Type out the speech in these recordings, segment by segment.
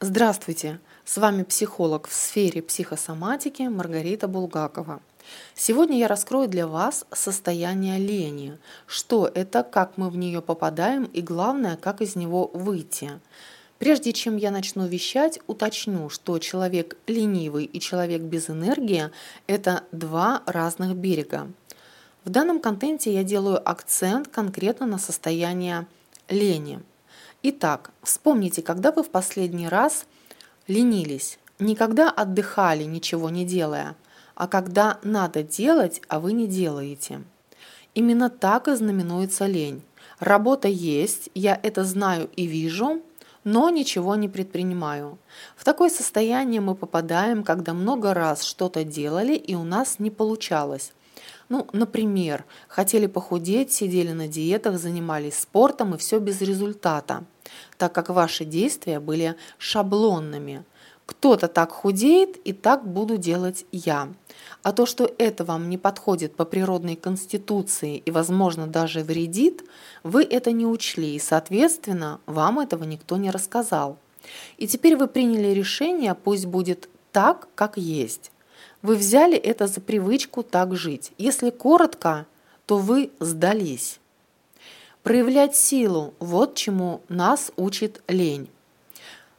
Здравствуйте! С вами психолог в сфере психосоматики Маргарита Булгакова. Сегодня я раскрою для вас состояние лени, что это, как мы в нее попадаем и главное, как из него выйти. Прежде чем я начну вещать, уточню, что человек ленивый и человек без энергии – это два разных берега. В данном контенте я делаю акцент конкретно на состояние лени – Итак, вспомните, когда вы в последний раз ленились. Не когда отдыхали, ничего не делая, а когда надо делать, а вы не делаете. Именно так и знаменуется лень. Работа есть, я это знаю и вижу, но ничего не предпринимаю. В такое состояние мы попадаем, когда много раз что-то делали и у нас не получалось. Ну, например, хотели похудеть, сидели на диетах, занимались спортом и все без результата, так как ваши действия были шаблонными. Кто-то так худеет, и так буду делать я. А то, что это вам не подходит по природной конституции и, возможно, даже вредит, вы это не учли, и, соответственно, вам этого никто не рассказал. И теперь вы приняли решение, пусть будет так, как есть. Вы взяли это за привычку так жить. Если коротко, то вы сдались. Проявлять силу – вот чему нас учит лень.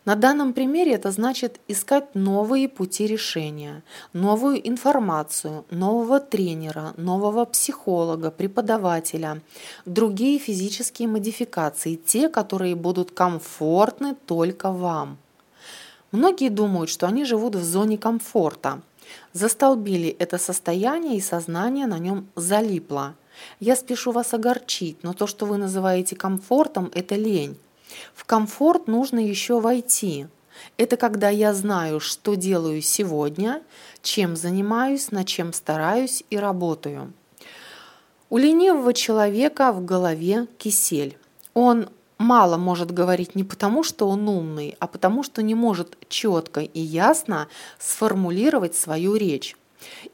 На данном примере это значит искать новые пути решения, новую информацию, нового тренера, нового психолога, преподавателя, другие физические модификации, те, которые будут комфортны только вам. Многие думают, что они живут в зоне комфорта – Застолбили это состояние и сознание на нем залипло. Я спешу вас огорчить, но то, что вы называете комфортом, это лень. В комфорт нужно еще войти. Это когда я знаю, что делаю сегодня, чем занимаюсь, над чем стараюсь и работаю. У ленивого человека в голове кисель. Он мало может говорить не потому, что он умный, а потому, что не может четко и ясно сформулировать свою речь.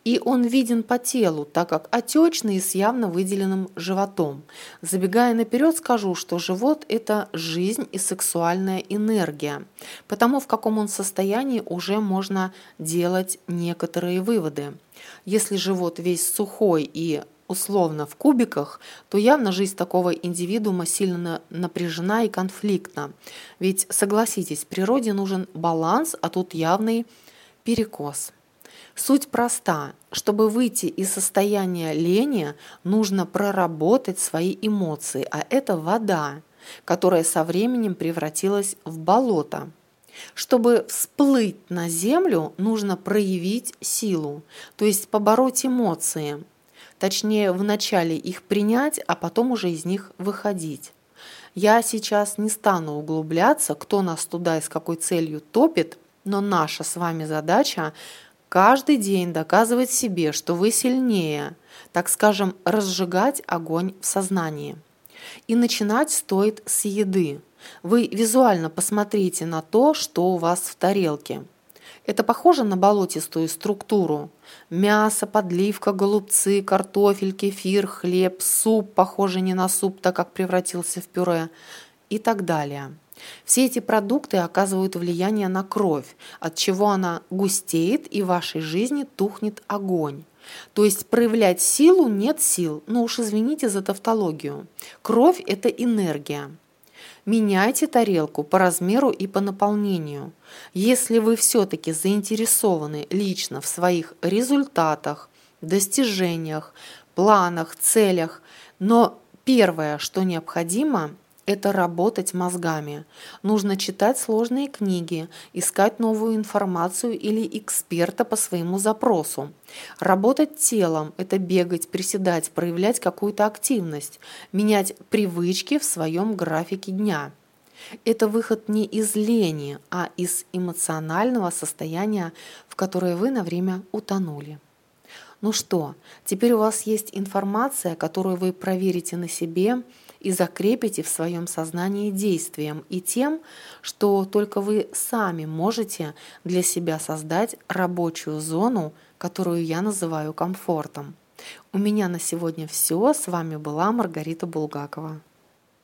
И он виден по телу, так как отечный и с явно выделенным животом. Забегая наперед, скажу, что живот – это жизнь и сексуальная энергия. Потому в каком он состоянии уже можно делать некоторые выводы. Если живот весь сухой и условно в кубиках, то явно жизнь такого индивидуума сильно напряжена и конфликтна. Ведь, согласитесь, природе нужен баланс, а тут явный перекос. Суть проста. Чтобы выйти из состояния лени, нужно проработать свои эмоции, а это вода, которая со временем превратилась в болото. Чтобы всплыть на землю, нужно проявить силу, то есть побороть эмоции, Точнее, вначале их принять, а потом уже из них выходить. Я сейчас не стану углубляться, кто нас туда и с какой целью топит, но наша с вами задача каждый день доказывать себе, что вы сильнее, так скажем, разжигать огонь в сознании. И начинать стоит с еды. Вы визуально посмотрите на то, что у вас в тарелке – это похоже на болотистую структуру. Мясо, подливка, голубцы, картофель, кефир, хлеб, суп, похожий не на суп, так как превратился в пюре и так далее. Все эти продукты оказывают влияние на кровь, от чего она густеет и в вашей жизни тухнет огонь. То есть проявлять силу нет сил, но уж извините за тавтологию. Кровь – это энергия. Меняйте тарелку по размеру и по наполнению. Если вы все-таки заинтересованы лично в своих результатах, достижениях, планах, целях, но первое, что необходимо, это работать мозгами. Нужно читать сложные книги, искать новую информацию или эксперта по своему запросу. Работать телом – это бегать, приседать, проявлять какую-то активность, менять привычки в своем графике дня. Это выход не из лени, а из эмоционального состояния, в которое вы на время утонули. Ну что, теперь у вас есть информация, которую вы проверите на себе и закрепите в своем сознании действием и тем, что только вы сами можете для себя создать рабочую зону, которую я называю комфортом. У меня на сегодня все. С вами была Маргарита Булгакова.